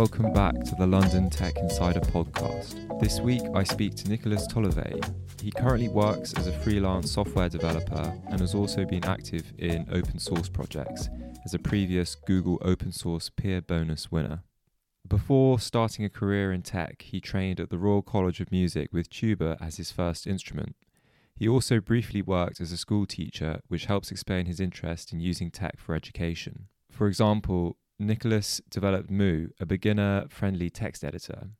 welcome back to the London Tech Insider podcast. This week I speak to Nicholas Tollervey. He currently works as a freelance software developer and has also been active in open source projects as a previous Google Open Source Peer Bonus winner. Before starting a career in tech, he trained at the Royal College of Music with tuba as his first instrument. He also briefly worked as a school teacher, which helps explain his interest in using tech for education. For example, Nicholas developed Mu, a beginner friendly text editor.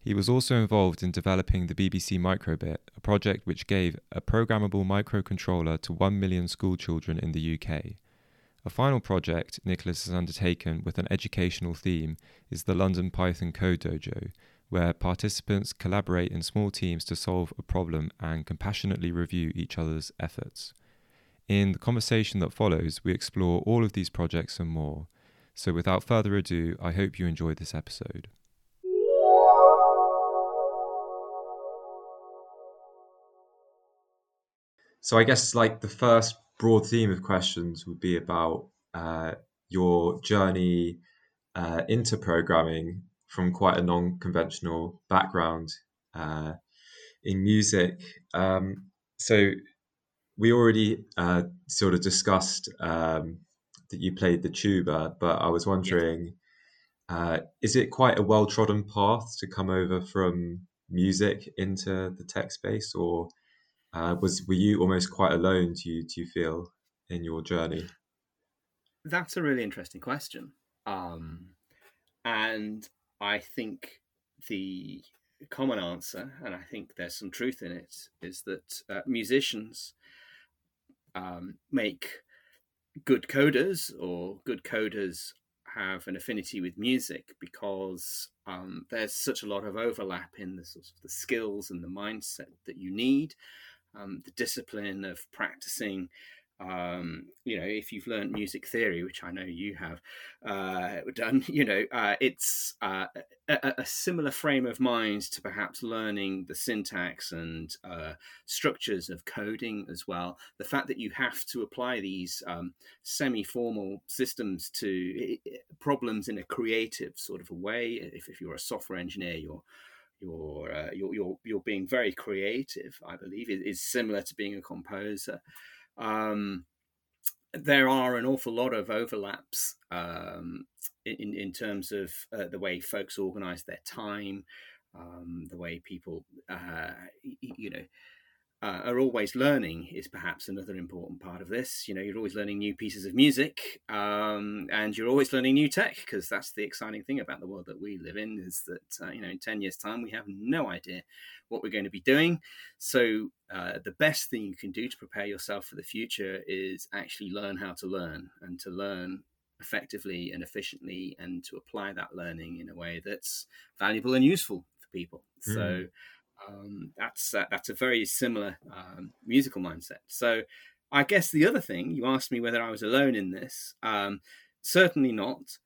He was also involved in developing the BBC micro:bit, a project which gave a programmable microcontroller to 1 million schoolchildren in the UK. A final project Nicholas has undertaken with an educational theme is the London Python Code Dojo, where participants collaborate in small teams to solve a problem and compassionately review each other's efforts. In the conversation that follows, we explore all of these projects and more. So without further ado, I hope you enjoy this episode. So I guess like the first broad theme of questions would be about uh, your journey uh, into programming from quite a non-conventional background uh, in music. Um, so we already uh, sort of discussed um, that you played the tuba, but I was wondering, uh, is it quite a well trodden path to come over from music into the tech space, or uh, was were you almost quite alone? Do you do you feel in your journey? That's a really interesting question, um, and I think the common answer, and I think there's some truth in it, is that uh, musicians um, make good coders or good coders have an affinity with music because um, there's such a lot of overlap in the sort of the skills and the mindset that you need, um, the discipline of practicing um, you know, if you've learned music theory, which I know you have uh, done, you know, uh, it's uh, a, a, similar frame of mind to perhaps learning the syntax and uh, structures of coding as well. The fact that you have to apply these um, semi-formal systems to problems in a creative sort of a way. If, if you're a software engineer, you're you're, uh, you're, you're, you're being very creative, I believe, is, is similar to being a composer. Um, there are an awful lot of overlaps um, in, in terms of uh, the way folks organize their time, um, the way people, uh, you know, uh, are always learning is perhaps another important part of this. You know, you're always learning new pieces of music, um, and you're always learning new tech because that's the exciting thing about the world that we live in is that uh, you know in ten years' time we have no idea what we're going to be doing. So uh, the best thing you can do to prepare yourself for the future is actually learn how to learn and to learn effectively and efficiently and to apply that learning in a way that's valuable and useful for people. Mm. So um, that's uh, that's a very similar um, musical mindset. So I guess the other thing you asked me whether I was alone in this. Um, certainly not,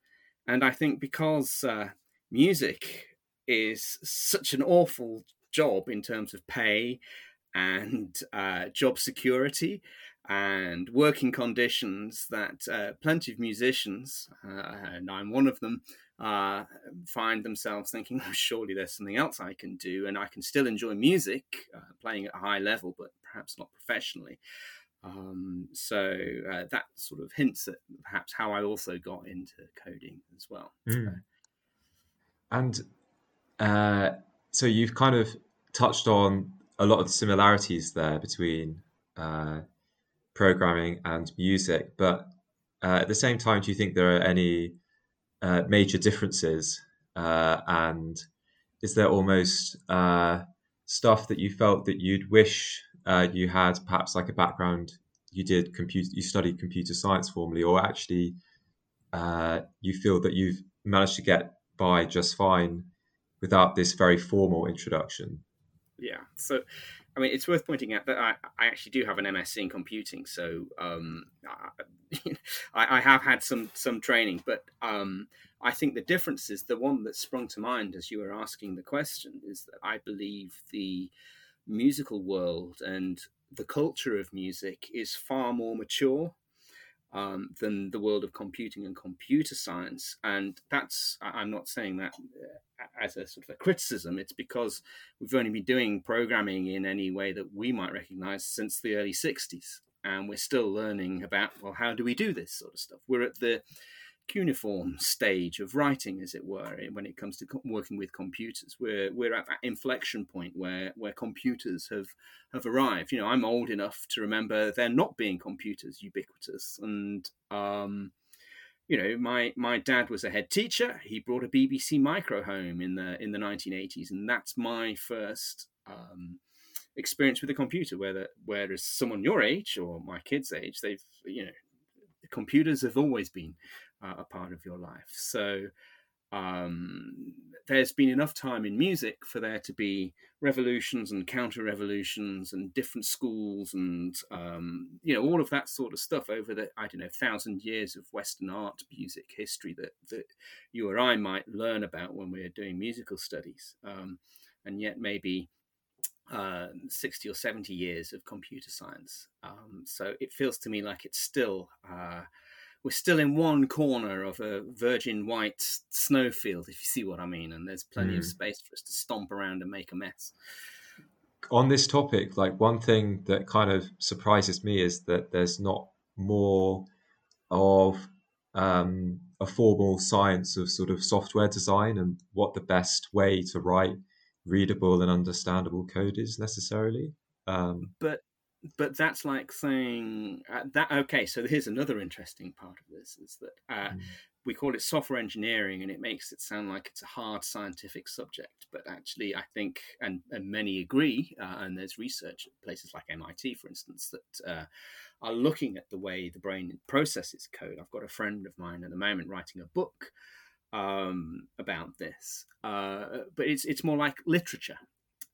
and I think because uh, music is such an awful job in terms of pay and uh, job security and working conditions that uh, plenty of musicians, uh, and I'm one of them, uh, find themselves thinking, oh, surely there's something else I can do, and I can still enjoy music, uh, playing at a high level, but perhaps not professionally. Um, so uh, that sort of hints at perhaps how I also got into coding as well. Mm. And uh, so you've kind of touched on a lot of the similarities there between uh, programming and music, but uh, at the same time, do you think there are any uh, major differences? Uh, and is there almost uh, stuff that you felt that you'd wish uh, you had, perhaps like a background you did computer, you studied computer science formally, or actually uh, you feel that you've managed to get by just fine without this very formal introduction? Yeah. So I mean, it's worth pointing out that I, I actually do have an MSc in computing, so um, I, I, have had some some training. But um, I think the difference is the one that sprung to mind as you were asking the question is that I believe the musical world and the culture of music is far more mature. um, than the world of computing and computer science. And that's, I'm not saying that as a sort of a criticism, it's because we've only been doing programming in any way that we might recognize since the early 60s. And we're still learning about, well, how do we do this sort of stuff? We're at the cuneiform stage of writing, as it were, when it comes to working with computers. We're we're at that inflection point where where computers have have arrived. You know, I'm old enough to remember there not being computers ubiquitous, and um, you know, my my dad was a head teacher. He brought a BBC Micro home in the in the 1980s, and that's my first. Um, experience with a computer whereas someone your age or my kids age they've you know computers have always been uh, a part of your life. So um, there's been enough time in music for there to be revolutions and counter revolutions and different schools and um, you know all of that sort of stuff over the I don't know thousand years of Western art music history that that you or I might learn about when we're doing musical studies, um, and yet maybe. Uh, 60 or 70 years of computer science. Um, so it feels to me like it's still uh, we're still in one corner of a virgin white snowfield, if you see what I mean, and there's plenty mm. of space for us to stomp around and make a mess. On this topic, like one thing that kind of surprises me is that there's not more of um, a formal science of sort of software design and what the best way to write readable and understandable code is necessarily. Um, but but that's like saying uh, that okay so here's another interesting part of this is that uh, mm. we call it software engineering and it makes it sound like it's a hard scientific subject but actually i think and, and many agree uh, and there's research at places like mit for instance that uh, are looking at the way the brain processes code i've got a friend of mine at the moment writing a book um, about this uh, but it's it's more like literature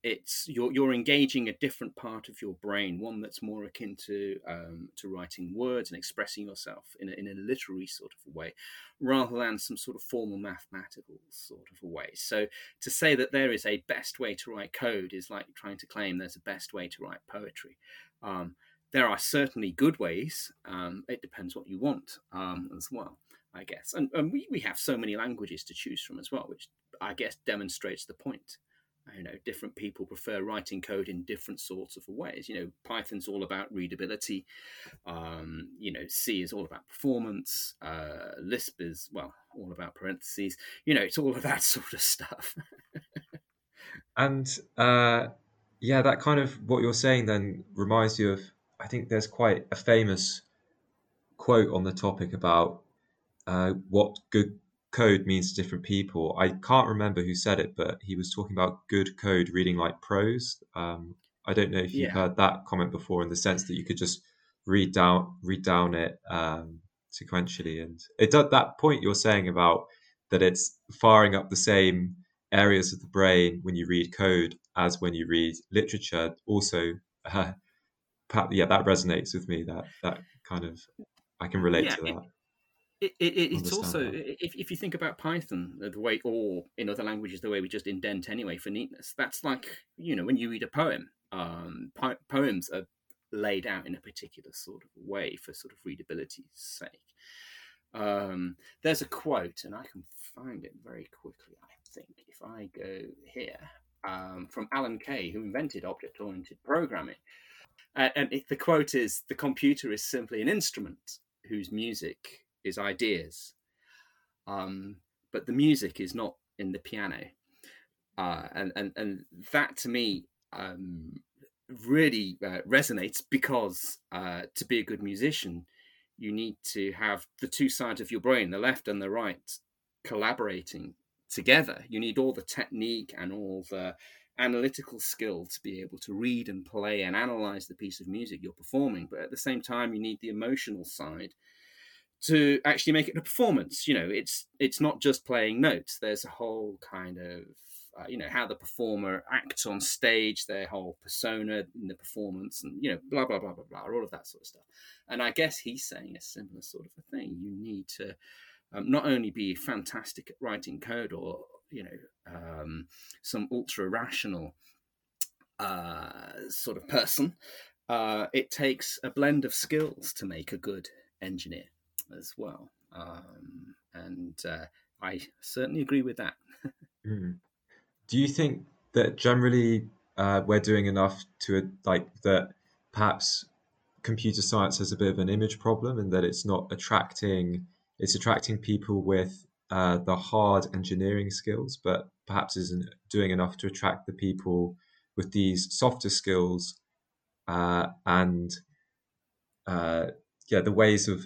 it's you're you're engaging a different part of your brain, one that's more akin to um, to writing words and expressing yourself in a, in a literary sort of way, rather than some sort of formal mathematical sort of a way. So to say that there is a best way to write code is like trying to claim there's a best way to write poetry. Um, there are certainly good ways. Um, it depends what you want um, as well, I guess. And, and we, we have so many languages to choose from as well, which I guess demonstrates the point you know different people prefer writing code in different sorts of ways. You know python's all about readability. Um, you know c is all about performance. Uh, lisp is well all about parentheses. You know it's all of that sort of stuff. And uh, yeah that kind of what you're saying then reminds you of i think there's quite a famous quote on the topic about uh, what good code means to different people. I can't remember who said it, but he was talking about good code reading like prose. Um, I don't know if you've yeah. heard that comment before, in the sense that you could just read down read down it um, sequentially, and it does that point you're saying about that it's firing up the same areas of the brain when you read code as when you read literature. Also, uh, yeah, that resonates with me. That that kind of I can relate yeah, to that. It, it, it, it's also if, if you think about Python the way, or in other languages the way we just indent anyway for neatness. That's like you know when you read a poem. Um, po- poems are laid out in a particular sort of way for sort of readability's sake. Um, there's a quote, and I can find it very quickly. I think if I go here um, from Alan Kay, who invented object-oriented programming, uh, and it, the quote is: "The computer is simply an instrument whose music is ideas, um, but the music is not in the piano, uh, and and and that to me um, really uh, resonates because uh, to be a good musician, you need to have the two sides of your brain, the left and the right, collaborating together. You need all the technique and all the analytical skill to be able to read and play and analyze the piece of music you're performing. But at the same time, you need the emotional side to actually make it a performance. You know, it's it's not just playing notes. There's a whole kind of uh, you know how the performer acts on stage, their whole persona in the performance, and you know blah blah blah blah blah, all of that sort of stuff. And I guess he's saying a similar sort of a thing. You need to um, not only be fantastic at writing code or you know um, some ultra rational uh, sort of person. Uh, it takes a blend of skills to make a good engineer as well. Um, and uh, I certainly agree with that. mm. Do you think that generally uh, we're doing enough to like that? Perhaps computer science has a bit of an image problem in that it's not attracting it's attracting people with uh, the hard engineering skills, but perhaps isn't doing enough to attract the people with these softer skills uh, and uh, yeah, the ways of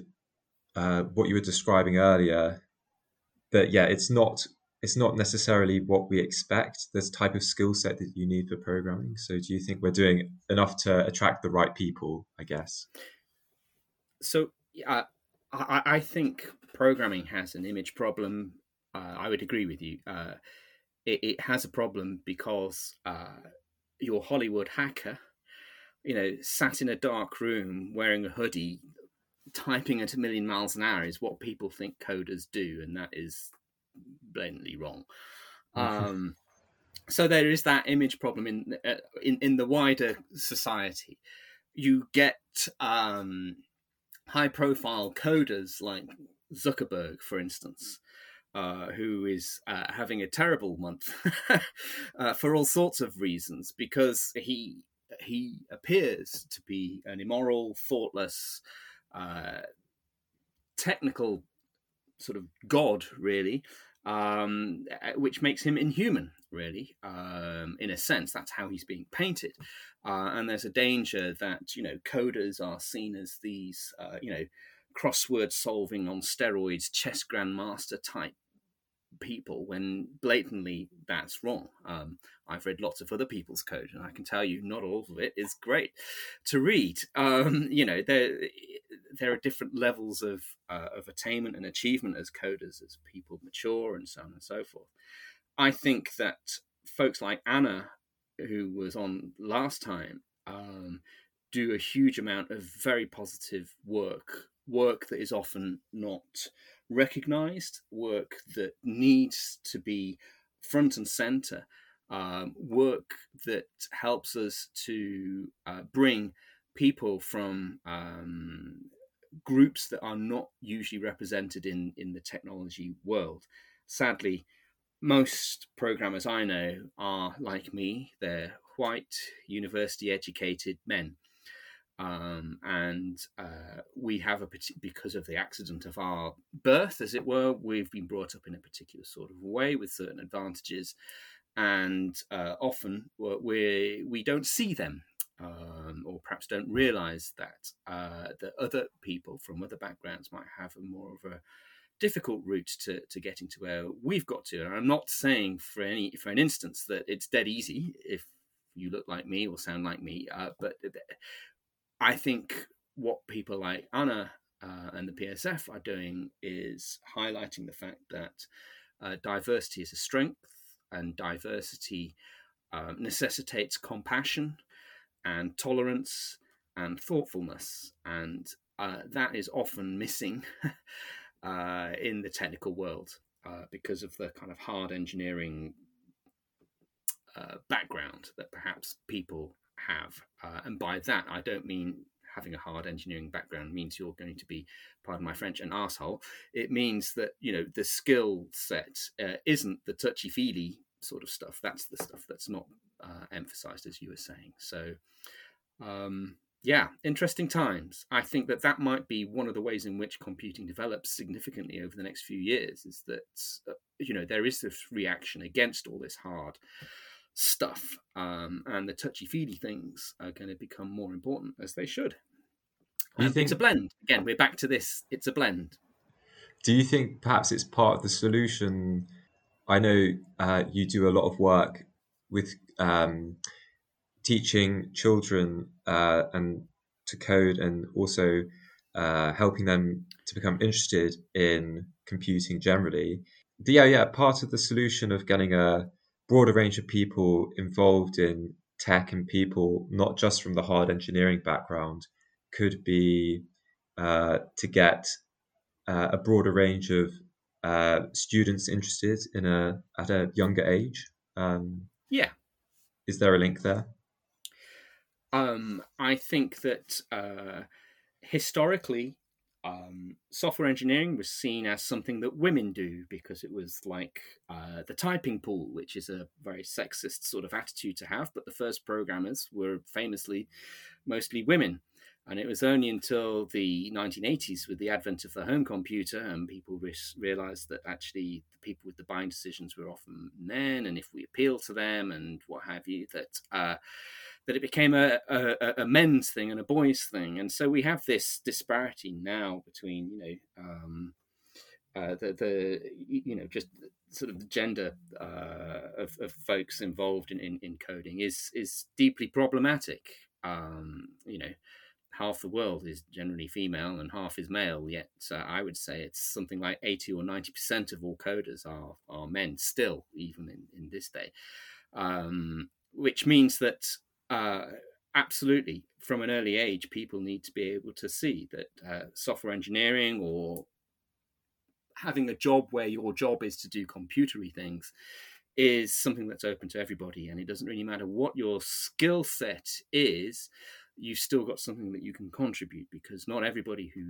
uh, what you were describing earlier. That yeah, it's not it's not necessarily what we expect. This type of skill set that you need for programming. So, do you think we're doing enough to attract the right people? I guess. So, uh, I, I think programming has an image problem. Uh, I would agree with you. Uh, it, it, has a problem because uh, your Hollywood hacker, you know, sat in a dark room wearing a hoodie, typing at a million miles an hour is what people think coders do, and that is blatantly wrong. Mm-hmm. Um, so there is that image problem in uh, in in the wider society. You get um, high profile coders like Zuckerberg, for instance, uh, who is uh, having a terrible month uh, for all sorts of reasons because he he appears to be an immoral, thoughtless, uh, technical sort of god, really, um, which makes him inhuman, really, um, in a sense. That's how he's being painted. Uh, and there's a danger that, you know, coders are seen as these, uh, you know, crossword solving on steroids, chess grandmaster type people when blatantly that's wrong. Um, I've read lots of other people's code, and I can tell you not all of it is great to read. Um, you know, there there are different levels of uh, of attainment and achievement as coders as people mature and so on and so forth. I think that folks like Anna, who was on last time, um, do a huge amount of very positive work, work that is often not recognized, work that needs to be front and center, um, work that helps us to uh, bring people from um, groups that are not usually represented in, in the technology world. Sadly, most programmers I know are like me, they're white, university educated men. Um, and uh, we have a because of the accident of our birth, as it were, we've been brought up in a particular sort of way with certain advantages, and uh, often we we don't see them, um, or perhaps don't realise that uh, that other people from other backgrounds might have a more of a difficult route to, to getting to where we've got to. And I'm not saying for any for an instance that it's dead easy if you look like me or sound like me, uh, but I think what people like Anna uh, and the PSF are doing is highlighting the fact that uh, diversity is a strength and diversity uh, necessitates compassion and tolerance and thoughtfulness. And uh, that is often missing uh, in the technical world uh, because of the kind of hard engineering background that perhaps people have. Uh, and by that, I don't mean having a hard engineering background means you're going to be, pardon my French, an asshole. It means that, you know, the skill set uh, isn't the touchy feely sort of stuff. That's the stuff that's not uh, emphasized, as you were saying. So, um, yeah, interesting times. I think that that might be one of the ways in which computing develops significantly over the next few years. Is that uh, you know there is this reaction against all this hard stuff um, and the touchy feely things are going to become more important as they should. You think... It's a blend. Again, we're back to this. It's a blend. Do you think perhaps it's part of the solution? I know uh, you do a lot of work with um, teaching children uh, and to code, and also uh, helping them to become interested in computing generally. Yeah, yeah. Part of the solution of getting a broader range of people involved in tech and people not just from the hard engineering background could be uh, to get uh, a broader range of uh, students interested in a at a younger age. Um, yeah, is there a link there? Um, I think that uh, historically, um, software engineering was seen as something that women do because it was like uh, the typing pool, which is a very sexist sort of attitude to have. But the first programmers were famously mostly women. And it was only until the 1980s, with the advent of the home computer, and people re- realized that actually the people with the buying decisions were often men, and if we appeal to them and what have you, that uh, that it became a, a, a, men's thing and a boys thing, and so we have this disparity now between you know um, uh, the the you know just sort of the gender uh, of, of folks involved in, in, in, coding is is deeply problematic. Um, you know, half the world is generally female and half is male. Yet uh, I would say it's something like eighty or ninety percent of all coders are are men still, even in, in this day. Um, which means that uh, absolutely, from an early age, people need to be able to see that uh, software engineering or having a job where your job is to do computery things is something that's open to everybody. And it doesn't really matter what your skill set is, you've still got something that you can contribute because not everybody who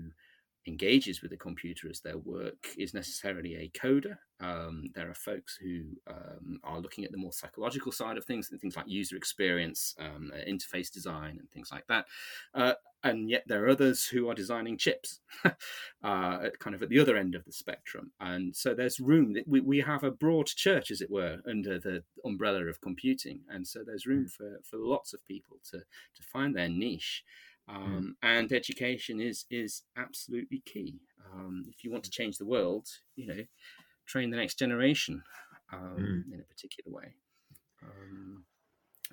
engages with the computer as their work is necessarily a coder. Um, there are folks who um, are looking at the more psychological side of things, and things like user experience, um, uh, interface design, and things like that. Uh, and yet there are others who are designing chips, uh, kind of at the other end of the spectrum. And so there's room. We, we have a broad church, as it were, under the umbrella of computing. And so there's room for, for lots of people to, to find their niche. Hmm. Um, mm. And education is is absolutely key. Um, if you want to change the world, you know, train the next generation um, mm. in a particular way. Um,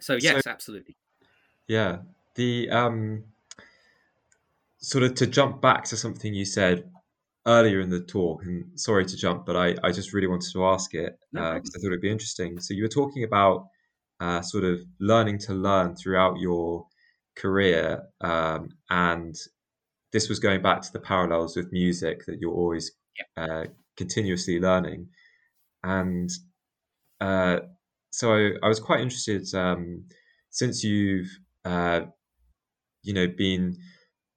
so yes, so, absolutely. Yeah, the um, sort of to jump back to something you said earlier in the talk, and sorry to jump, but I, I just really wanted to ask it because no uh, I thought it'd be interesting. So you were talking about uh, sort of learning to learn throughout your career, um, and this was going back to the parallels with music that you're always uh, continuously learning, and uh, so I, I, was quite interested um, since you've uh, you know been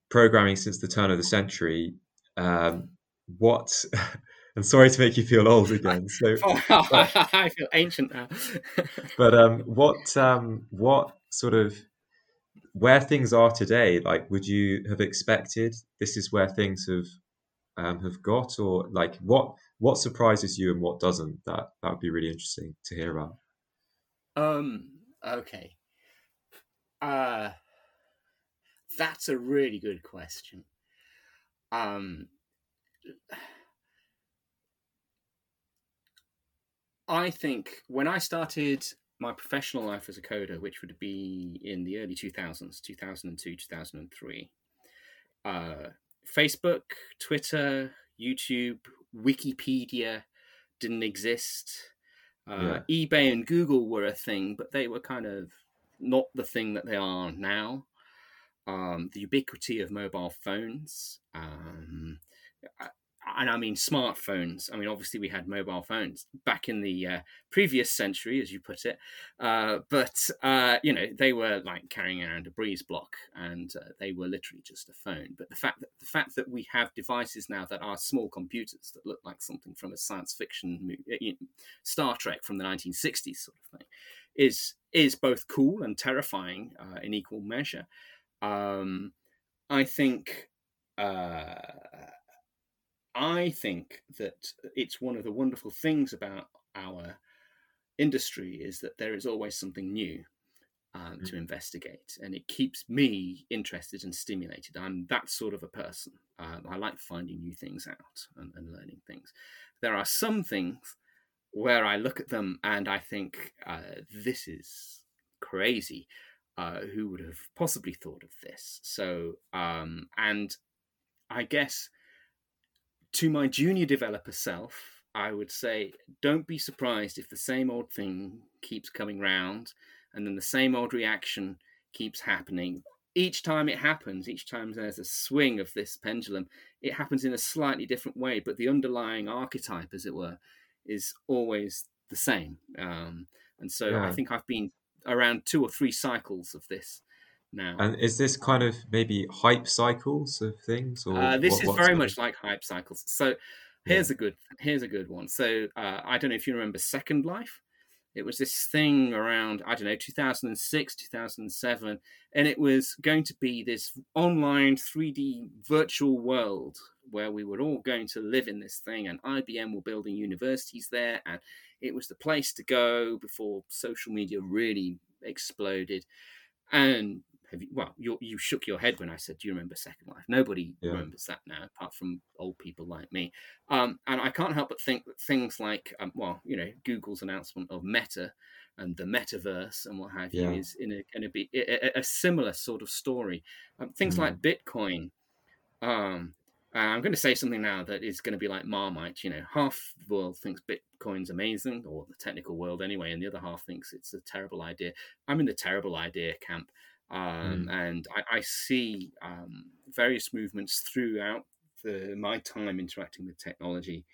programming since the turn of the century. Um, what and sorry to make you feel old again. So oh, I feel ancient now. but um, what um, what sort of where things are today, like, would you have expected this is where things have um, have got, or like what what surprises you and what doesn't? That that would be really interesting to hear about. Um. Okay. Uh that's a really good question. Um. I think when I started my professional life as a coder, which would be in the early 2000s, 2002, 2003, uh, Facebook, Twitter, YouTube, Wikipedia didn't exist. Uh, yeah. eBay and Google were a thing, but they were kind of not the thing that they are now. Um, the ubiquity of mobile phones, um, and I mean smartphones. I mean, obviously we had mobile phones back in the uh, previous century, as you put it, uh, but uh, you know they were like carrying around a breeze block, and uh, they were literally just a phone. But the fact that the fact that we have devices now that are small computers that look like something from a science fiction movie, you know, Star Trek from the 1960s sort of thing, is is both cool and terrifying uh, in equal measure. Um, I think. Uh, I think that it's one of the wonderful things about our industry is that there is always something new um, mm. to investigate, and it keeps me interested and stimulated. I'm that sort of a person. Um, I like finding new things out and, and, learning things. There are some things where I look at them and I think uh, this is crazy. Uh, who would have possibly thought of this? So, um, and I guess to my junior developer self, I would say don't be surprised if the same old thing keeps coming round and then the same old reaction keeps happening. Each time it happens, each time there's a swing of this pendulum, it happens in a slightly different way, but the underlying archetype, as it were, is always the same. Um, and so yeah. I think I've been around two or three cycles of this now. And is this kind of maybe hype cycles of things, or uh, this what, is very much like hype cycles. So here's yeah. a good here's a good one. So uh, I don't know if you remember Second Life. It was this thing around I don't know 2006 2007, and it was going to be this online 3D virtual world where we were all going to live in this thing, and IBM were building universities there, and it was the place to go before social media really exploded. And have you, well, you, you shook your head when I said, "Do you remember Second Life?" Nobody yeah. remembers that now, apart from old people like me. Um, and I can't help but think that things like, um, well, you know, Google's announcement of Meta and the metaverse and what have yeah. you is going to be a, a, similar sort of story. Um, things mm. like Bitcoin. Um, I'm going to say something now that is going to be like Marmite. You know, half the world thinks Bitcoin's amazing, or the technical world anyway, and the other half thinks it's a terrible idea. I'm in the terrible idea camp. Um, mm. And I, I see um, various movements throughout the, my time interacting with technology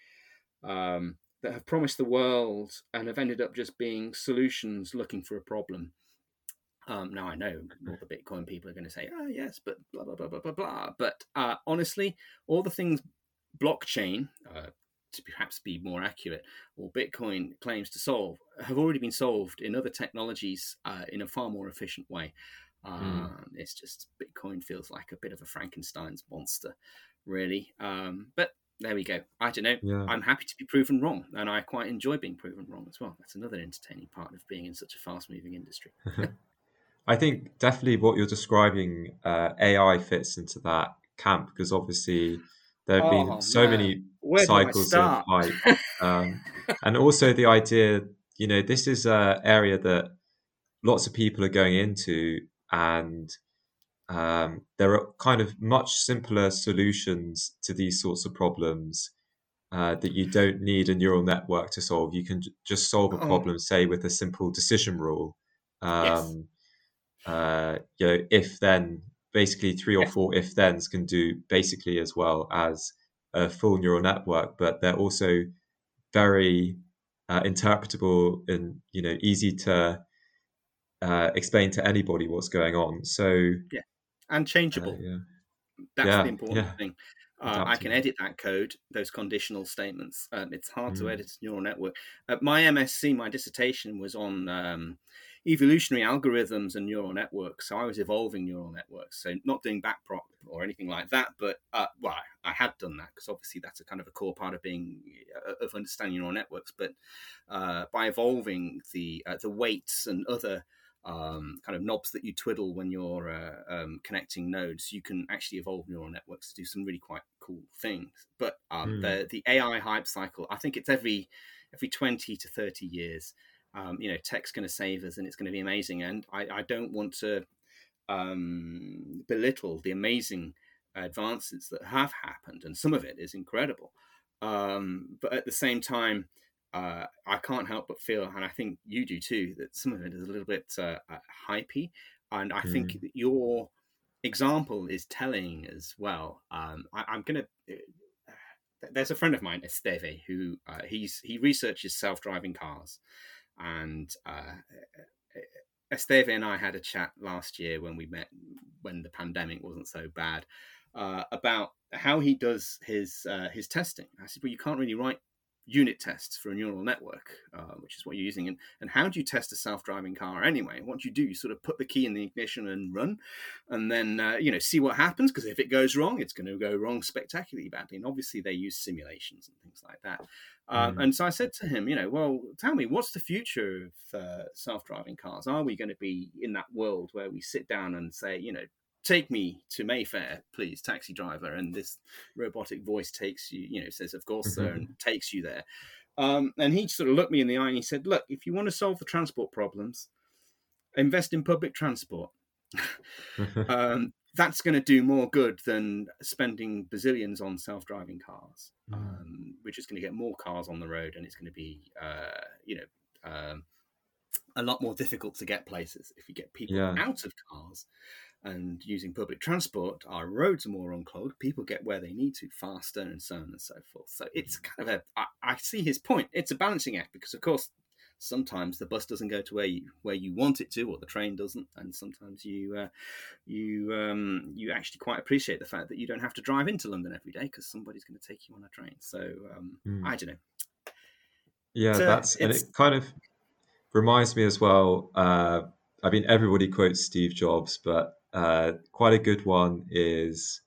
um, that have promised the world and have ended up just being solutions looking for a problem. Um, now I know all the Bitcoin people are going to say, "Oh yes," but blah blah blah blah blah blah. But uh, honestly, all the things blockchain, uh, to perhaps be more accurate, or Bitcoin claims to solve, have already been solved in other technologies uh, in a far more efficient way. Mm. Um, mm. It's just Bitcoin feels like a bit of a Frankenstein's monster, really. Um, but there we go. I don't know. Yeah. I'm happy to be proven wrong, and I quite enjoy being proven wrong as well. That's another entertaining part of being in such a fast-moving industry. I think definitely what you're describing, uh, AI fits into that camp because obviously there have oh, been so man. many Where cycles of hype, um, and also the idea, you know, this is an area that lots of people are going into and um, there are kind of much simpler solutions to these sorts of problems uh, that you don't need a neural network to solve. You can j- just solve a oh. problem, say, with a simple decision rule. Um, yes. uh, you know, if then, basically, three or four if thens can do basically as well as a full neural network, but they're also very uh, interpretable and you know easy to uh, explain to anybody what's going on. So yeah, and changeable. Uh, yeah. That's yeah, the important yeah. thing. Uh, I can edit that code, those conditional statements. Um, it's hard mm. to edit a neural network. Uh, my MSc, my dissertation was on um, evolutionary algorithms and neural networks. So I was evolving neural networks. So not doing backprop or anything like that, but uh, well, I, I, had done that because obviously that's a kind of a core part of being of understanding neural networks. But uh, by evolving the uh, the weights and other um, kind of knobs that you twiddle when you're uh, um, connecting nodes, you can actually evolve neural networks to do some really quite cool things. But um, mm. the the AI hype cycle, I think it's every every twenty to thirty years. Um, you know, tech's going to save us, and it's going to be amazing. And I, I don't want to um, belittle the amazing advances that have happened, and some of it is incredible. Um, but at the same time, uh, I can't help but feel, and I think you do too, that some of it is a little bit uh, uh hypey. And I mm. think your example is telling as well. Um, I, am going to. Uh, there's a friend of mine, Esteve, who uh, he's he researches self-driving cars, and uh, Esteve and I had a chat last year when we met when the pandemic wasn't so bad about how he does his his testing. I said, well, you can't really write unit tests for a neural network, uh, which is what you're using. And, and how do you test a self-driving car anyway? What do you do? You sort of put the key in the ignition and run, and then uh, you know see what happens. Because if it goes wrong, it's going to go wrong spectacularly badly. And obviously they use simulations and things like that. Um, mm. and so I said to him, you know, well, tell me, what's the future of uh, self-driving cars? Are we going to be in that world where we sit down and say, you know, take me to Mayfair, please, taxi driver. And this robotic voice takes you, you know, says, of course, sir, and takes you there. Um, and he sort of looked me in the eye and he said, look, if you want to solve the transport problems, invest in public transport. um, that's going to do more good than spending bazillions on self-driving cars. Mm. Um, we're just going to get more cars on the road, and it's going to be, uh, you know, um, a lot more difficult to get places if you get people yeah. out of cars and using public transport, our roads are more unclogged. People get where they need to faster, and so on and so forth. So it's kind of a. I, I see his point. It's a balancing act because, of course, sometimes the bus doesn't go to where you where you want it to, or the train doesn't, and sometimes you uh, you um, you actually quite appreciate the fact that you don't have to drive into London every day because somebody's going to take you on a train. So um, mm. I don't know. Yeah, so that's and it kind of reminds me as well. Uh, I mean, everybody quotes Steve Jobs, but uh, quite a good one is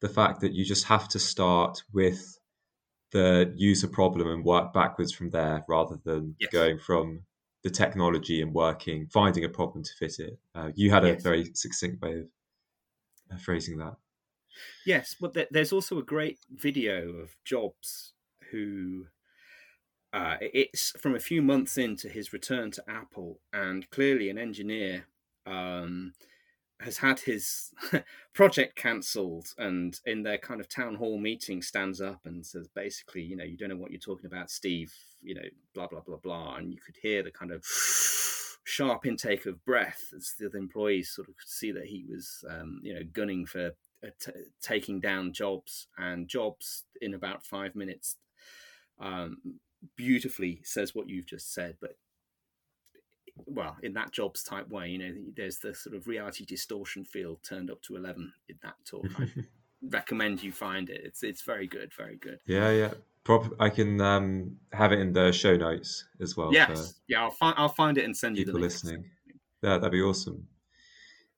the fact that you just have to start with the user problem and work backwards from there rather than yes. going from the technology and working, finding a problem to fit it. Uh, you had a yes. very succinct way of uh, phrasing that. Yes, but there's also a great video of Jobs who uh, it's from a few months into his return to Apple, and clearly an engineer um, has had his project cancelled and in their kind of town hall meeting stands up and says basically you know you don't know what you're talking about steve you know blah blah blah blah. And you could hear the kind of sharp intake of breath as the employees sort of see that he was um, you know gunning for uh, t- taking down jobs and jobs in about five minutes um, beautifully says what you've just said but well, in that jobs type way, you know, there's the sort of reality distortion field turned up to 11 in that talk. I recommend you find it. It's it's very good, very good. Yeah, yeah. Prop, I can um, have it in the show notes as well. Yes, yeah, I'll find I'll find it and send you the listening. Yeah, that'd be awesome.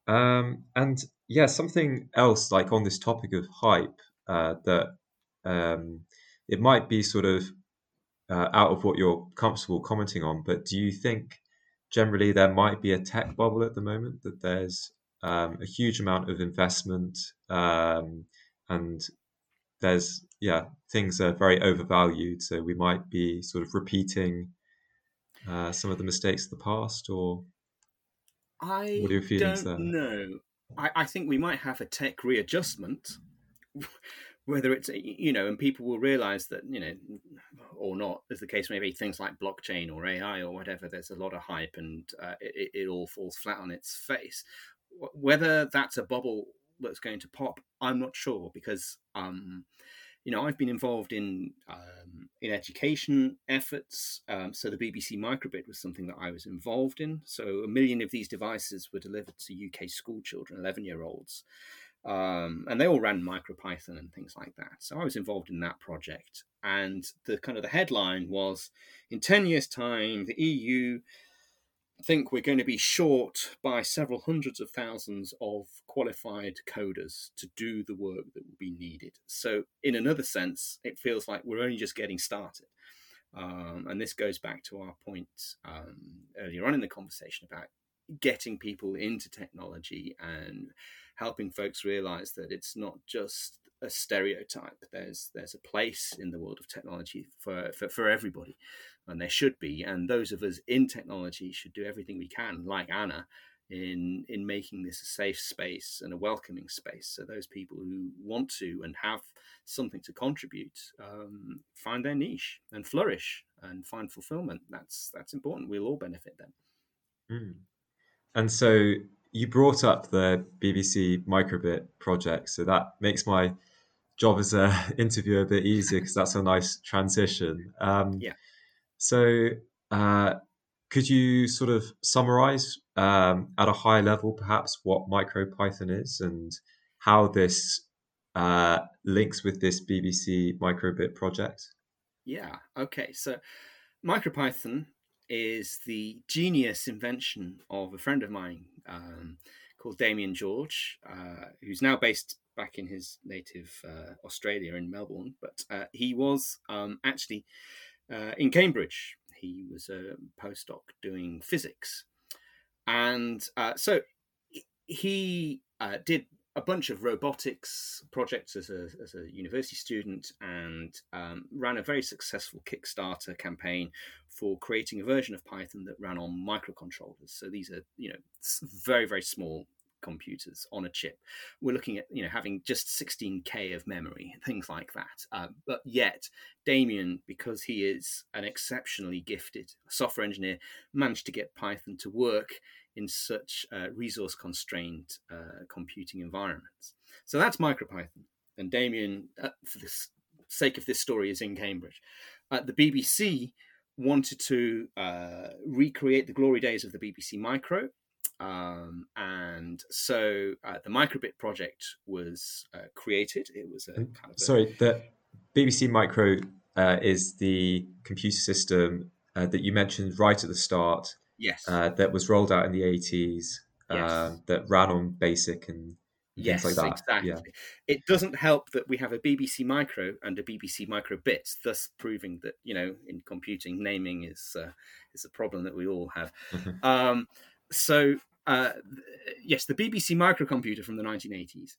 Um, and yeah, something else like on this topic of hype uh, that um, it might be sort of uh, out of what you're comfortable commenting on, but do you think generally there might be a tech bubble at the moment that there's um, a huge amount of investment um, and there's yeah things are very overvalued so we might be sort of repeating uh, some of the mistakes of the past or I what are your feelings don't there? know I, I think we might have a tech readjustment whether it's you know and people will realize that you know or not as the case may be things like blockchain or ai or whatever there's a lot of hype and uh, it, it, all falls flat on its face. Whether that's a bubble that's going to pop i'm not sure because um, you know i've been involved in um, in education efforts um, so the bbc micro:bit was something that i was involved in. So a million of these devices were delivered to uk school children 11 year olds um, and they all ran MicroPython and things like that. So I was involved in that project, and the kind of the headline was, in ten years' time, the EU think we're going to be short by several hundreds of thousands of qualified coders to do the work that will be needed. So, in another sense, it feels like we're only just getting started. Um, and this goes back to our point um, earlier on in the conversation about getting people into technology and helping folks realize that it's not just a stereotype. There's there's a place in the world of technology for, for, for everybody, and there should be. And those of us in technology should do everything we can, like Anna, in in making this a safe space and a welcoming space. So those people who want to and have something to contribute um, find their niche and flourish and find fulfillment. That's that's important. We'll all benefit then. Mm. And so you brought up the BBC micro:bit project, so that makes my job as an interviewer a bit easier because that's a nice transition. Um, yeah. So, uh, could you sort of summarize um, at a high level, perhaps, what MicroPython is and how this uh, links with this BBC micro:bit project? Yeah. Okay. So, MicroPython is the genius invention of a friend of mine um, called Damien George, uh, who's now based back in his native uh, Australia in Melbourne, but uh, he was um, actually uh, in Cambridge. He was a postdoc doing physics. And uh, so he uh, did a bunch of robotics projects as a, as a university student and um, ran a very successful Kickstarter campaign for creating a version of Python that ran on microcontrollers. So these are, you know, very, very small computers on a chip. We're looking at, you know, having just 16K of memory, things like that. Uh, but yet, Damien, because he is an exceptionally gifted software engineer, managed to get Python to work in such uh, resource constrained uh, computing environments. So that's MicroPython. And Damien, uh, for the sake of this story, is in Cambridge. the BBC wanted to uh, recreate the glory days of the BBC Micro. Um, and so uh, the micro:bit project was uh, created. It was a kind of a... sorry. The BBC Micro uh, is the computer system uh, that you mentioned right at the start. Yes. Uh, that was rolled out in the eighties. Yes. Um, that ran on BASIC and yes, like exactly. Yeah. It doesn't help that we have a BBC Micro and a BBC micro:bits, thus proving that you know in computing naming is uh, is a problem that we all have. Um, so uh, yes, the BBC microcomputer from the 1980s.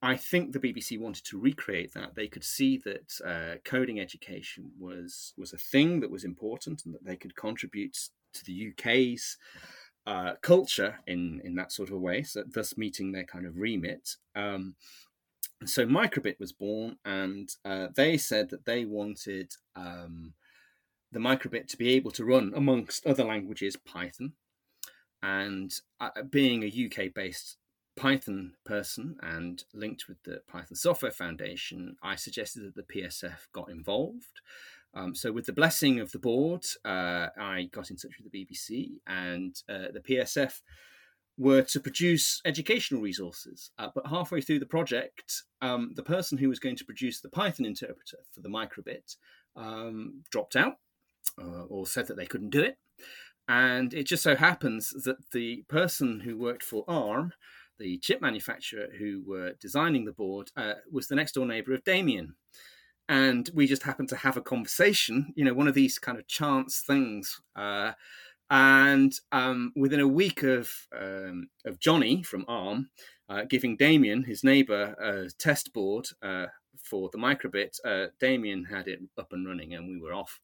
I think the BBC wanted to recreate that. They could see that uh, coding education was was a thing that was important, and that they could contribute to the UK's uh, culture in in that sort of way, so thus meeting their kind of remit. Um, so micro:bit was born, and uh, they said that they wanted um, the micro:bit to be able to run, amongst other languages, Python. And uh, being a UK based Python person and linked with the Python Software Foundation, I suggested that the PSF got involved. Um, so, with the blessing of the board, uh, I got in touch with the BBC, and uh, the PSF were to produce educational resources. Uh, but halfway through the project, um, the person who was going to produce the Python interpreter for the micro:bit um, dropped out uh, or said that they couldn't do it. And it just so happens that the person who worked for ARM, the chip manufacturer who were designing the board, uh, was the next door neighbor of Damien and we just happened to have a conversation you know one of these kind of chance things uh, and um, within a week of um, of johnny from arm uh, giving damien his neighbor a test board uh, for the micro:bit uh, damien had it up and running and we were off.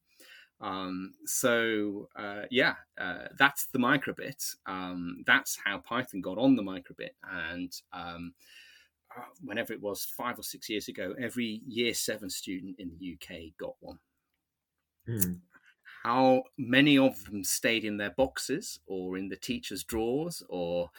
Um, so uh, yeah uh, that's the micro:bit. Um, that's how python got on the micro:bit and um, whenever it was five or six years ago, every year seven student in the UK got one. Hmm. How many of them stayed in their boxes or in the teacher's drawers or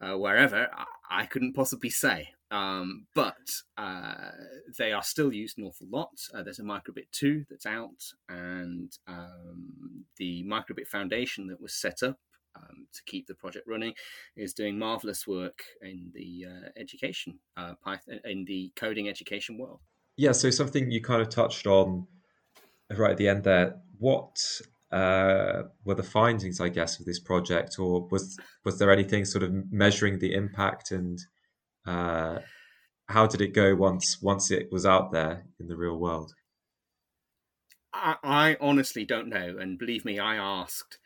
uh, wherever, I, I, couldn't possibly say. Um, but uh, they are still used an awful lot. Uh, there's a micro:bit 2 that's out, and um, the micro:bit Foundation that was set up um, to keep the project running, is doing marvelous work in the uh, education uh, Python in the coding education world. Yeah, so something you kind of touched on right at the end there. What uh, were the findings, I guess, of this project, or was was there anything sort of measuring the impact and uh, how did it go once once it was out there in the real world? I, I honestly don't know, and believe me, I asked.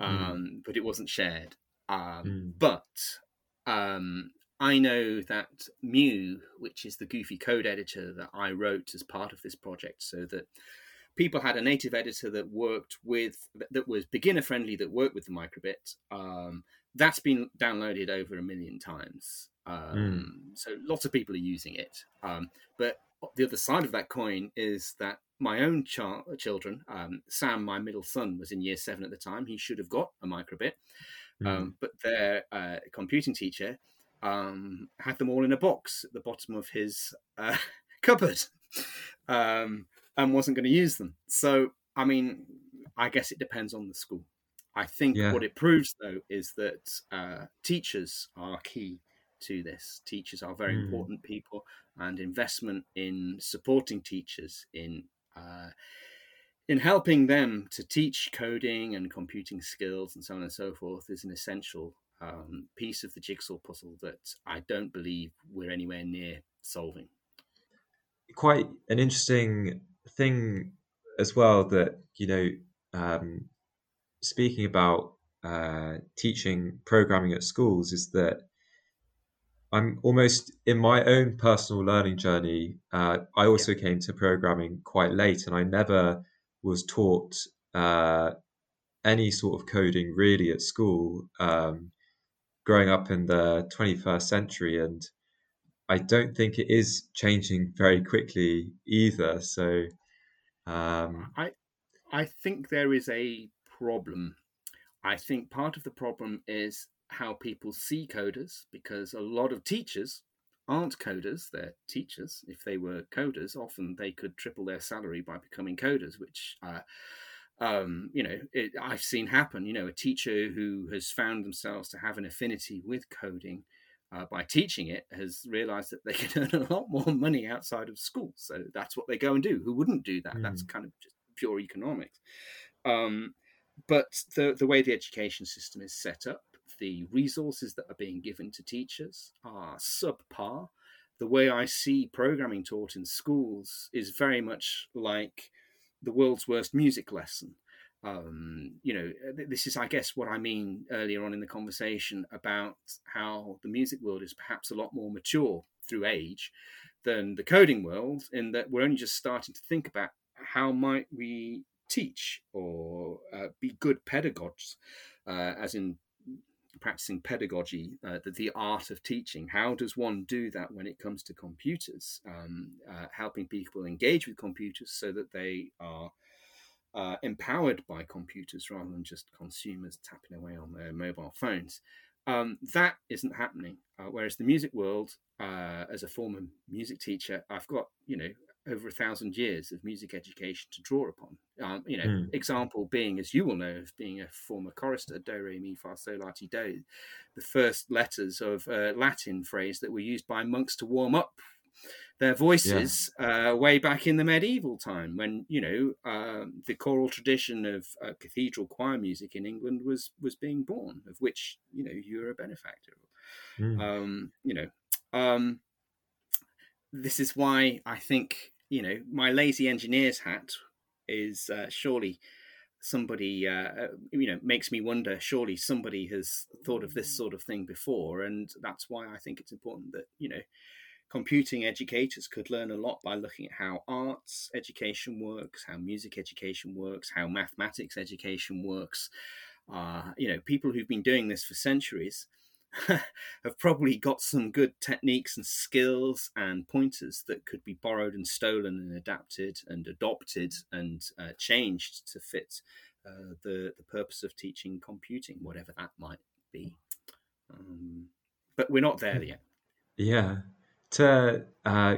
Um, mm. but it wasn't shared. Um, mm. But um, I know that Mu, which is the Goofy code editor that I wrote as part of this project, so that people had a native editor that worked with that was beginner friendly that worked with the micro:bit. Um, that's been downloaded over a million times. Um, mm. So lots of people are using it. Um, but the other side of that coin is that my own ch- children, um, Sam, my middle son, was in year seven at the time. He should have got a micro:bit, mm. um, but their uh, computing teacher um, had them all in a box at the bottom of his uh, cupboard um, and wasn't going to use them. So, I mean, I guess it depends on the school. I think yeah. what it proves, though, is that uh, teachers are key to this. Teachers are very mm. important people, and investment in supporting teachers in uh, in helping them to teach coding and computing skills and so on and so forth is an essential um, piece of the jigsaw puzzle that I don't believe we're anywhere near solving. Quite an interesting thing as well that, you know, um, speaking about uh, teaching programming at schools is that I'm almost in my own personal learning journey. Uh, I also yeah. came to programming quite late, and I never was taught uh, any sort of coding really at school. Um, growing up in the 21st century, and I don't think it is changing very quickly either. So, um, I I think there is a problem. I think part of the problem is how people see coders because a lot of teachers aren't coders, they're teachers. If they were coders, often they could triple their salary by becoming coders, which uh, um, you know, it, I've seen happen. You know, a teacher who has found themselves to have an affinity with coding uh, by teaching it has realized that they can earn a lot more money outside of school. So that's what they go and do. Who wouldn't do that? Mm. That's kind of just pure economics. Um, but the the way the education system is set up, the resources that are being given to teachers are subpar. The way I see programming taught in schools is very much like the world's worst music lesson. Um, you know, this is, I guess, what I mean earlier on in the conversation about how the music world is perhaps a lot more mature through age than the coding world, in that we're only just starting to think about how might we teach or uh, be good pedagogues, uh, as in practicing pedagogy, uh, the, the, art of teaching. How does one do that when it comes to computers? Um, uh, helping people engage with computers so that they are uh, empowered by computers rather than just consumers tapping away on their mobile phones. Um, that isn't happening. Uh, whereas the music world, uh, as a former music teacher, I've got you know over a thousand years of music education to draw upon. Um, you know, mm. example being, as you will know, of being a former chorister, do re mi fa sol la ti do, the first letters of a Latin phrase that were used by monks to warm up their voices yeah. uh, way back in the medieval time when you know uh, the choral tradition of uh, cathedral choir music in England was was being born, of which you know you're a benefactor. Mm. Um, you know, um, this is why I think you know my lazy engineer's hat is uh, surely somebody uh, you know makes me wonder surely somebody has thought of this sort of thing before. And that's why i think it's important that you know computing educators could learn a lot by looking at how arts education works how music education works how mathematics education works. Uh, you know people who've been doing this for centuries have probably got some good techniques and skills and pointers that could be borrowed and stolen and adapted and adopted and uh, changed to fit uh, the the purpose of teaching computing, whatever that might be. Um, but we're not there yet. Yeah. To uh,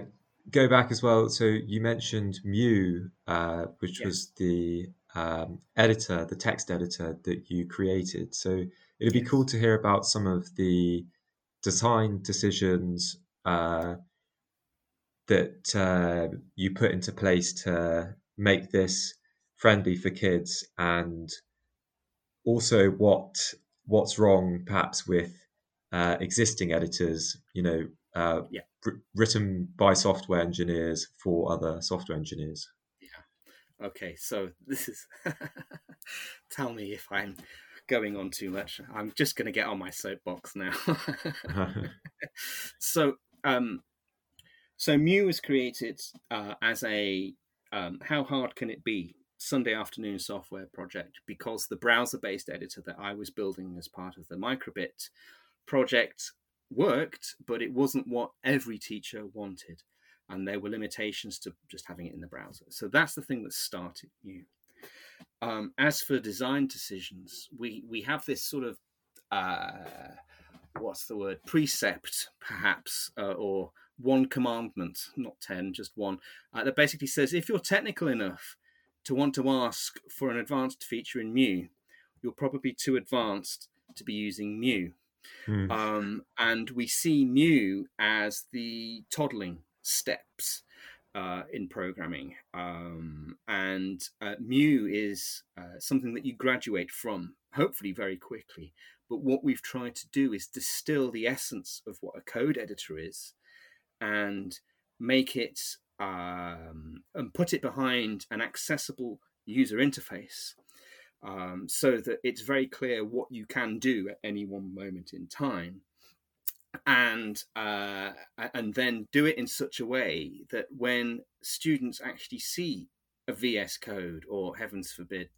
go back as well, so you mentioned Mu, uh, which was the um, editor, the text editor that you created. So it'd be cool to hear about some of the design decisions uh, that uh, you put into place to make this friendly for kids and also what what's wrong perhaps with uh, existing editors you know uh, yeah. written by software engineers for other software engineers yeah okay so this is tell me if i'm going on too much. I'm just going to get on my soapbox now. so, um, so Mu was created uh, as a um, how hard can it be Sunday afternoon software project because the browser-based editor that I was building as part of the micro:bit project worked, but it wasn't what every teacher wanted, and there were limitations to just having it in the browser. So that's the thing that started Mu. Um, as for design decisions, we we have this sort of uh, what's the word precept, perhaps, uh, or one commandment, not ten, just one, uh, that basically says if you're technical enough to want to ask for an advanced feature in Mu, you're probably too advanced to be using Mu. Mm. Um, and we see Mu as the toddling steps uh, in programming. Um, and uh, Mu is uh, something that you graduate from, hopefully very quickly. But what we've tried to do is distill the essence of what a code editor is and make it um, and put it behind an accessible user interface. Um, so that it's very clear what you can do at any one moment in time and uh, and then do it in such a way that when students actually see a VS Code or heavens forbid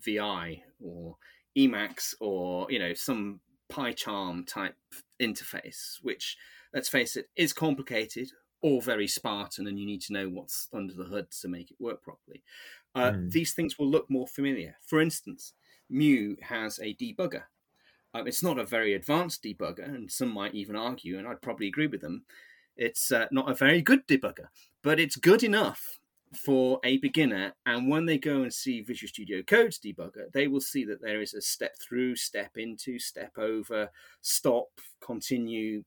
VI or Emacs or you know some PyCharm type interface, which let's face it is complicated or very Spartan, and you need to know what's under the hood to make it work properly. Uh, mm. These things will look more familiar. For instance, Mu has a debugger um, it's not a very advanced debugger, and some might even argue, and I'd probably agree with them, it's uh, not a very good debugger, but it's good enough for a beginner. And when they go and see Visual Studio Code's debugger, they will see that there is a step through, step into, step over, stop, continue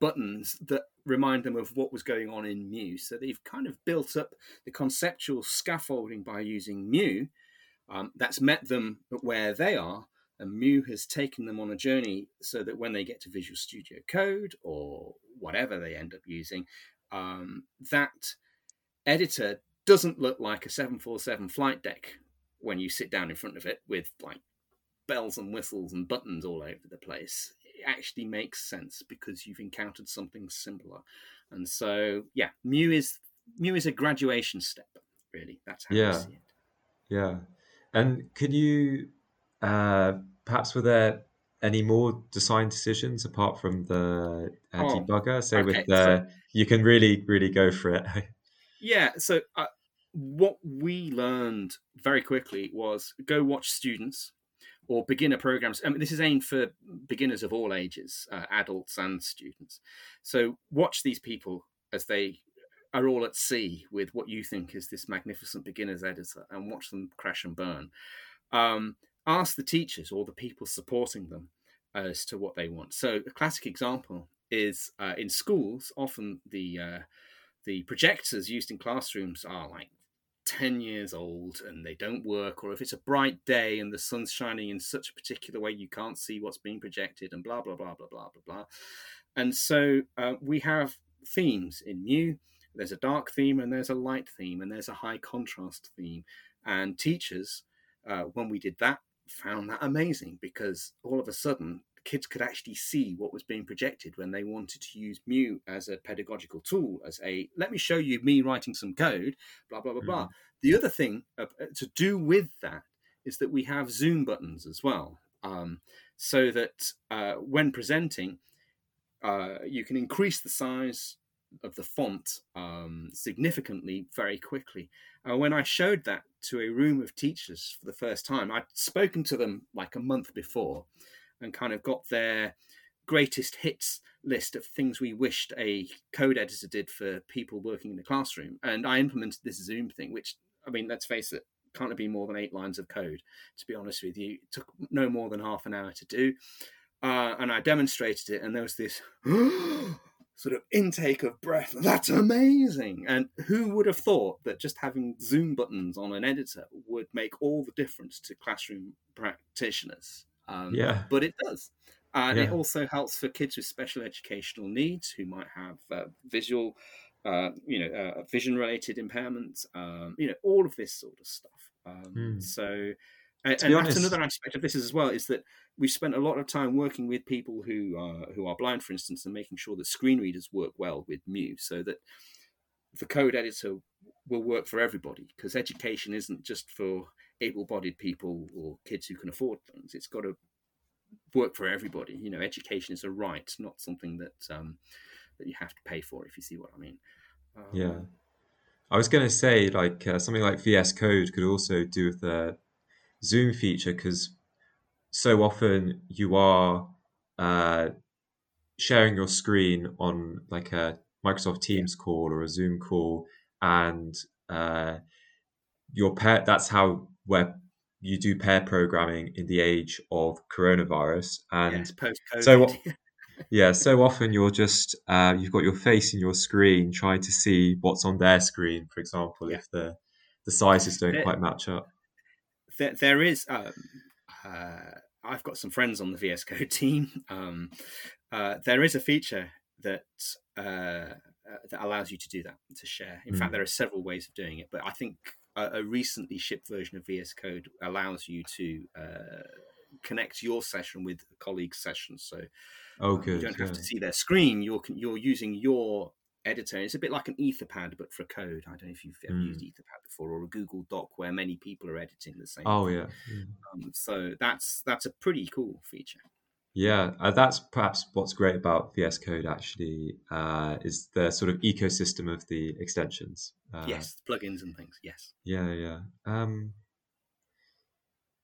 buttons that remind them of what was going on in Mu. So they've kind of built up the conceptual scaffolding by using Mu. Um, that's met them where they are, and Mu has taken them on a journey so that when they get to Visual Studio Code or whatever they end up using, um, that editor doesn't look like a 747 flight deck when you sit down in front of it with like bells and whistles and buttons all over the place. It actually makes sense because you've encountered something similar. And so, yeah, Mu is Mu is a graduation step. Really, that's how yeah. I see it. Yeah, and could you uh, perhaps were there any more design decisions apart from the uh, Oh, debugger? So okay, with so- the you can really really go for it. Yeah. So uh, what we learned very quickly was go watch students or beginner programs. I mean, this is aimed for beginners of all ages, uh, adults and students. So watch these people as they are all at sea with what you think is this magnificent beginner's editor and watch them crash and burn. Um, ask the teachers or the people supporting them as to what they want. So a classic example is uh, in schools, often the uh, the projectors used in classrooms are like 10 years old and they don't work, or if it's a bright day and the sun's shining in such a particular way, you can't see what's being projected, and blah, blah, blah, blah, blah, blah, blah. And so uh, we have themes in Mu. There's a dark theme and there's a light theme and there's a high contrast theme. And teachers, uh, when we did that, found that amazing because all of a sudden kids could actually see what was being projected when they wanted to use Mu as a pedagogical tool, as a let me show you me writing some code, blah, blah, blah, blah. The other thing uh, to do with that is that we have zoom buttons as well. Um, so that uh, when presenting, uh, you can increase the size of the font um, significantly very quickly. And when I showed that to a room of teachers for the first time, I'd spoken to them like a month before and kind of got their greatest hits list of things we wished a code editor did for people working in the classroom. And I implemented this Zoom thing, which, I mean, let's face it, can't be more than eight lines of code, to be honest with you. It took no more than half an hour to do. Uh, and I demonstrated it, and there was this sort of intake of breath. That's amazing. And who would have thought that just having Zoom buttons on an editor would make all the difference to classroom practitioners? Um, Yeah. But it does. And it also helps for kids with special educational needs who might have uh, visual, uh, you know, uh, vision-related impairments. Um, you know, all of this sort of stuff. Um, Hmm. So, and, that's another aspect of this as well is that we've spent a lot of time working with people who are who are blind, for instance, and making sure that screen readers work well with Mu, so that the code editor will work for everybody. Because education isn't just for able-bodied people or kids who can afford things; it's got to work for everybody. You know, education is a right, not something that um, that you have to pay for. If you see what I mean. Um, Yeah. I was going to say, like, uh, something like VS Code could also do with the Zoom feature because so often you are uh, sharing your screen on like a Microsoft Teams call or a Zoom call, and uh, your pair. That's how where you do pair programming in the age of coronavirus, and yes, so yeah, so often you're just uh, you've got your face in your screen trying to see what's on their screen, for example, Yeah. if the the sizes don't quite match up. There, there is um, uh, I've got some friends on the VS Code team. Um, uh, there is a feature that uh, uh, that allows you to do that to share. In Mm. fact, there are several ways of doing it, but I think a, a recently shipped version of VS Code allows you to uh, connect your session with a colleague's session. So okay, um, you don't have yeah. to see their screen. You're you're using your editor. It's a bit like an Etherpad, but for code. I don't know if you've ever Mm. used Etherpad before, or a Google Doc where many people are editing the same. Oh thing. yeah, yeah. Um, so that's that's a pretty cool feature. Yeah, uh, that's perhaps what's great about VS Code actually uh, is the sort of ecosystem of the extensions. Uh, yes, plugins and things. Yes. Yeah, yeah. Um,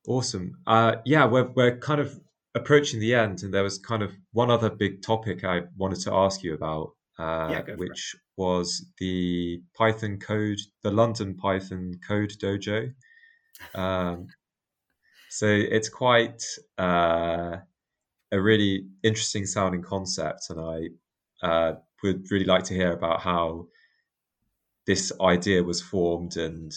awesome. Uh, yeah, we're we're kind of approaching the end, and there was kind of one other big topic I wanted to ask you about, uh, yeah, which was the Python code, the London Python Code Dojo. Um, so it's quite uh, a really interesting sounding concept, and I uh, would really like to hear about how this idea was formed and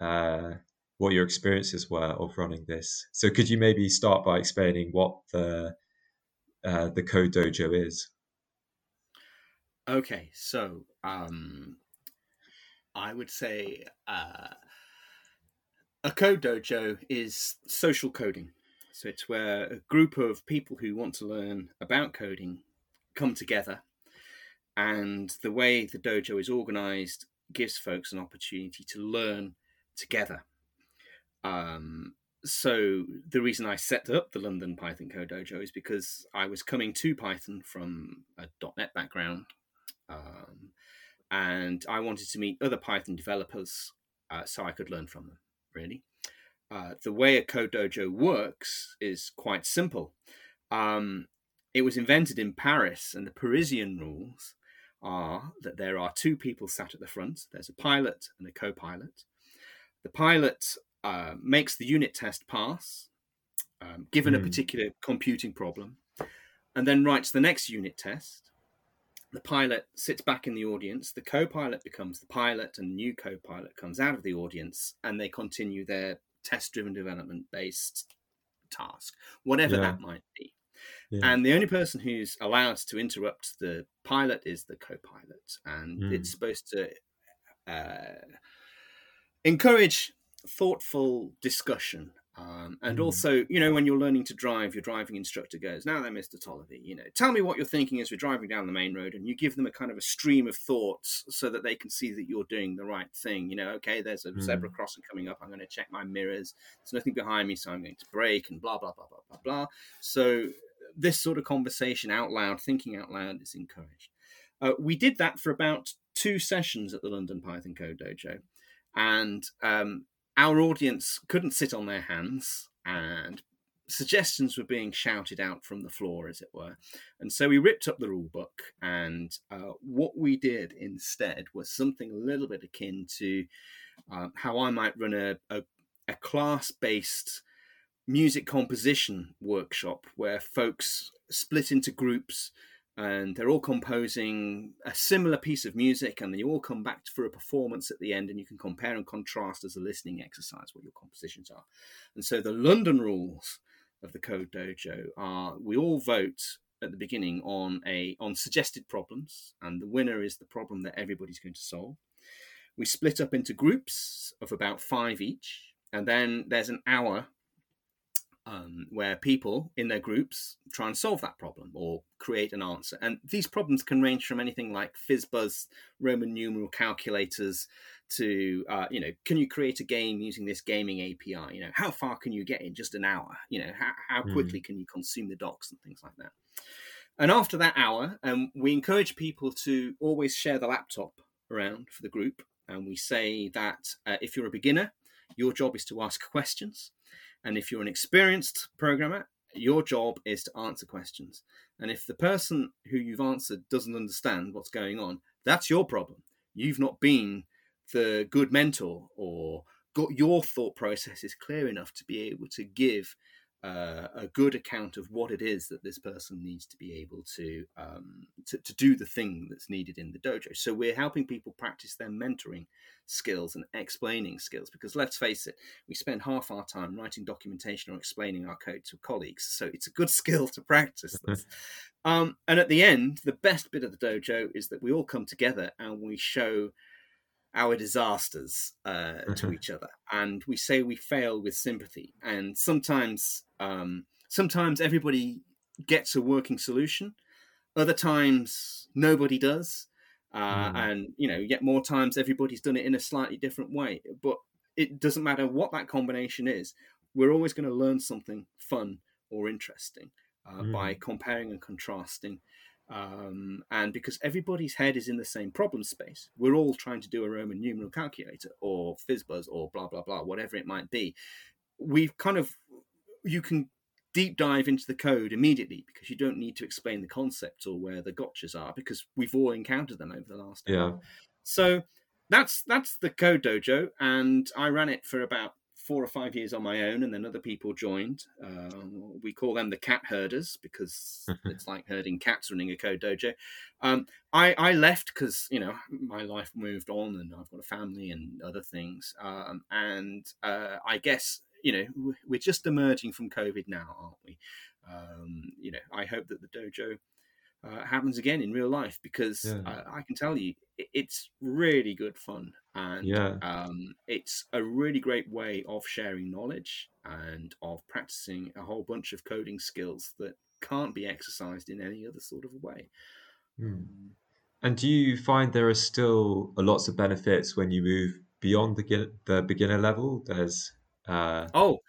uh, what your experiences were of running this. So, could you maybe start by explaining what the uh, the Code Dojo is? Okay, so um, I would say uh, a code dojo is social coding. So it's where a group of people who want to learn about coding come together, and the way the dojo is organized gives folks an opportunity to learn together. Um, so the reason I set up the London Python Code Dojo is because I was coming to Python from a .NET background um, and I wanted to meet other Python developers uh, so I could learn from them, really. Uh, the way a Code Dojo works is quite simple. Um, it was invented in Paris, and the Parisian rules are that there are two people sat at the front there's a pilot and a co pilot. The pilot uh, makes the unit test pass, um, given mm. a hmm. particular computing problem, and then writes the next unit test the pilot sits back in the audience, the co pilot becomes the pilot, and the new co pilot comes out of the audience, and they continue their test driven development based task, whatever yeah. that might be. Yeah. And the only person who's allowed to interrupt the pilot is the co pilot, and mm. it's supposed to uh, encourage thoughtful discussion um, and mm. also, you know, when you're learning to drive, your driving instructor goes, "Now then, Mr. Tollervey, you know, tell me what you're thinking as we're driving down the main road," and you give them a kind of a stream of thoughts so that they can see that you're doing the right thing. You know, okay, there's a mm. zebra crossing coming up. I'm going to check my mirrors. There's nothing behind me, so I'm going to brake and blah blah blah blah blah blah. So this sort of conversation out loud, thinking out loud, is encouraged. Uh, we did that for about two sessions at the London Python Code Dojo, and um, our audience couldn't sit on their hands and suggestions were being shouted out from the floor, as it were. And so we ripped up the rule book, and uh, what we did instead was something a little bit akin to uh, how I might run a, a, a class based music composition workshop where folks split into groups and they're all composing a similar piece of music and then you all come back for a performance at the end and you can compare and contrast as a listening exercise what your compositions are. And so the london rules of the code dojo are we all vote at the beginning on a on suggested problems and the winner is the problem that everybody's going to solve. We split up into groups of about five each and then there's an hour um, where people in their groups try and solve that problem or create an answer. And these problems can range from anything like FizzBuzz Roman numeral calculators to, uh, you know, can you create a game using this gaming API? You know, how far can you get in just an hour? You know, how, how hmm. quickly mm. can you consume the docs and things like that? And after that hour, um, we encourage people to always share the laptop around for the group. And we say that uh, if you're a beginner, your job is to ask questions and if you're an experienced programmer, your job is to answer questions. And if the person who you've answered doesn't understand what's going on, that's your problem. You've not been the good mentor or got your thought processes clear enough to be able to give uh, a good account of what it is that this person needs to be able to, um, to, to do the thing that's needed in the dojo. So we're helping people practice their mentoring skills and explaining skills because let's face it, we spend half our time writing documentation or explaining our code to colleagues. So it's a good skill to practice this. um, and at the end, the best bit of the dojo is that we all come together and we show our disasters uh, mm-hmm. to each other, and we say we fail with sympathy. And sometimes, um, sometimes everybody gets a working solution. Other times, nobody does. Uh, mm. And you know, yet more times, everybody's done it in a slightly different way. But it doesn't matter what that combination is. We're always going to learn something fun or interesting uh, mm. by comparing and contrasting um, and because everybody's head is in the same problem space, we're all trying to do a Roman numeral calculator or FizzBuzz or blah blah blah, whatever it might be. We've kind of you can deep dive into the code immediately because you don't need to explain the concepts or where the gotchas are because we've all encountered them over the last yeah. hour. So that's that's the code dojo, and I ran it for about four or five years on my own, and then other people joined. Uh, we call them the cat herders because it's like herding cats running a code dojo. Um, I, I left because you know my life moved on, and I've got a family and other things. Um, and uh, I guess you know we're just emerging from COVID now, aren't we? Um, you know, I hope that the dojo uh, happens again in real life because Yeah. I, I can tell you it's really good fun and Yeah. um, it's a really great way of sharing knowledge and of practicing a whole bunch of coding skills that can't be exercised in any other sort of way. Hmm. And do you find there are still lots of benefits when you move beyond the, the beginner level? There's uh, Oh,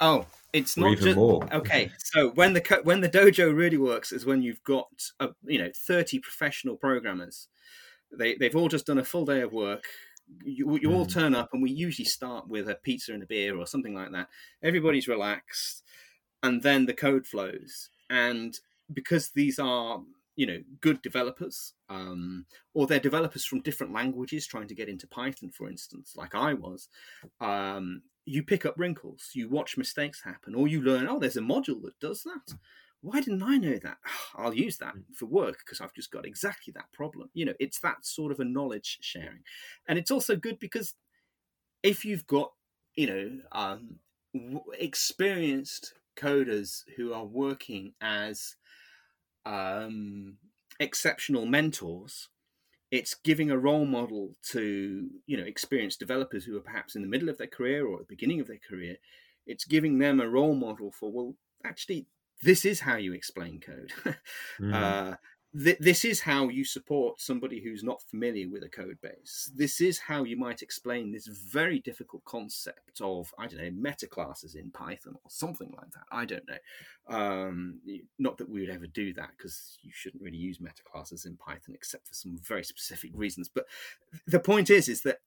oh, it's not even just more. okay. So when the when the dojo really works is when you've got a, you know thirty professional programmers. They they've all just done a full day of work. You, you all Mm. turn up, and we usually start with a pizza and a beer or something like that. Everybody's relaxed, and then the code flows. And because these are you know good developers, um, or they're developers from different languages trying to get into Python, for instance, like I was. Um, you pick up wrinkles, you watch mistakes happen, or you learn, oh, there's a module that does that. Why didn't I know that? I'll use that for work because I've just got exactly that problem. You know, it's that sort of a knowledge sharing. And it's also good because if you've got, you know, um, w- experienced coders who are working as um, exceptional mentors, it's giving a role model to you know experienced developers who are perhaps in the middle of their career or at the beginning of their career it's giving them a role model for well actually this is how you explain code Mm. uh, th- this is how you support somebody who's not familiar with a code base. This is how you might explain this very difficult concept of i don't know meta classes in python or something like that. I don't know. Um, not that we would ever do that because you shouldn't really use meta classes in Python except for some very specific reasons. But the point is, is that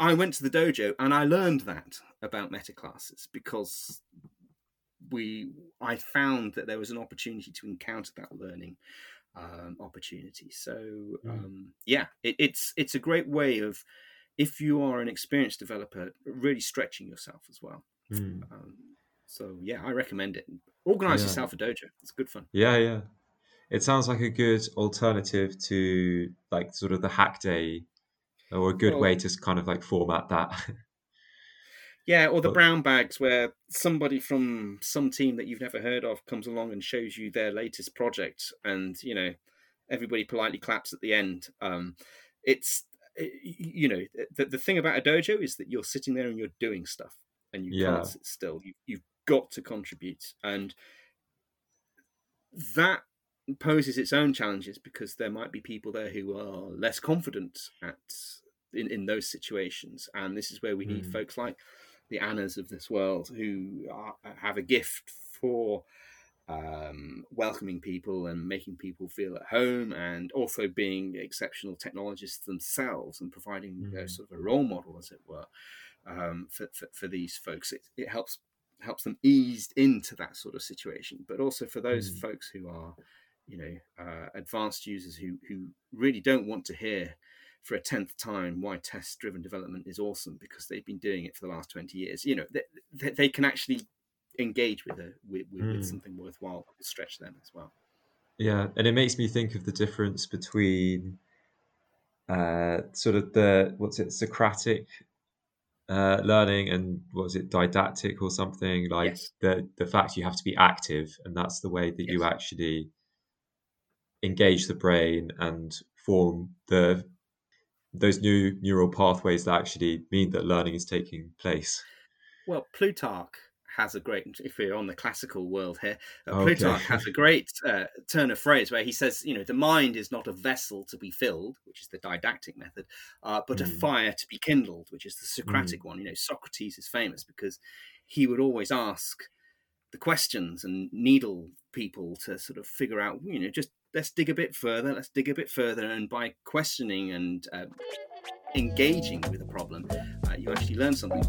I went to the dojo and I learned that about meta classes because we I found that there was an opportunity to encounter that learning um, opportunity. So Mm. um, yeah, it, it's it's a great way of if you are an experienced developer, really stretching yourself as well. Mm. Um, so yeah, I recommend it. Organize Yeah. yourself a dojo. It's good fun. Yeah, yeah. It sounds like a good alternative to like sort of the hack day or a good Well- way to kind of like format that. Yeah, or the But- brown bags where somebody from some team that you've never heard of comes along and shows you their latest project, and you know everybody politely claps at the end. Um, it's y- you know the, the thing about a dojo is that you're sitting there and you're doing stuff, and you Yeah. can't sit still. You, you've got to contribute, and that poses its own challenges because there might be people there who are less confident at in, in those situations and this is where we need Mm. folks like the annas of this world who are, have a gift for um, welcoming people and making people feel at home and also being exceptional technologists themselves and providing uh, Mm. sort of a role model as it were um, for, for, for these folks it, it helps helps them eased into that sort of situation but also for those Mm. folks who are you know uh, advanced users who who really don't want to hear for a tenth time why test driven development is awesome because they've been doing it for the last 20 years you know they, they, can actually engage with a with, with, Mm. something worthwhile stretch them as well Yeah, and it makes me think of the difference between uh, sort of the what's it Socratic uh, learning and what was it didactic or something like Yes. the the fact you have to be active and that's the way that you actually engage the brain and form the those new neural pathways that actually mean that learning is taking place. well plutarch has a great if we're on the classical world here uh, Okay. plutarch has a great uh, turn of phrase where he says you know the mind is not a vessel to be filled which is the didactic method uh, but a Mm. fire to be kindled which is the socratic one you know socrates is famous because he would always ask the questions and needle people to sort of figure out you know just let's dig a bit further let's dig a bit further and by questioning and uh, engaging with a problem uh, you actually learn something.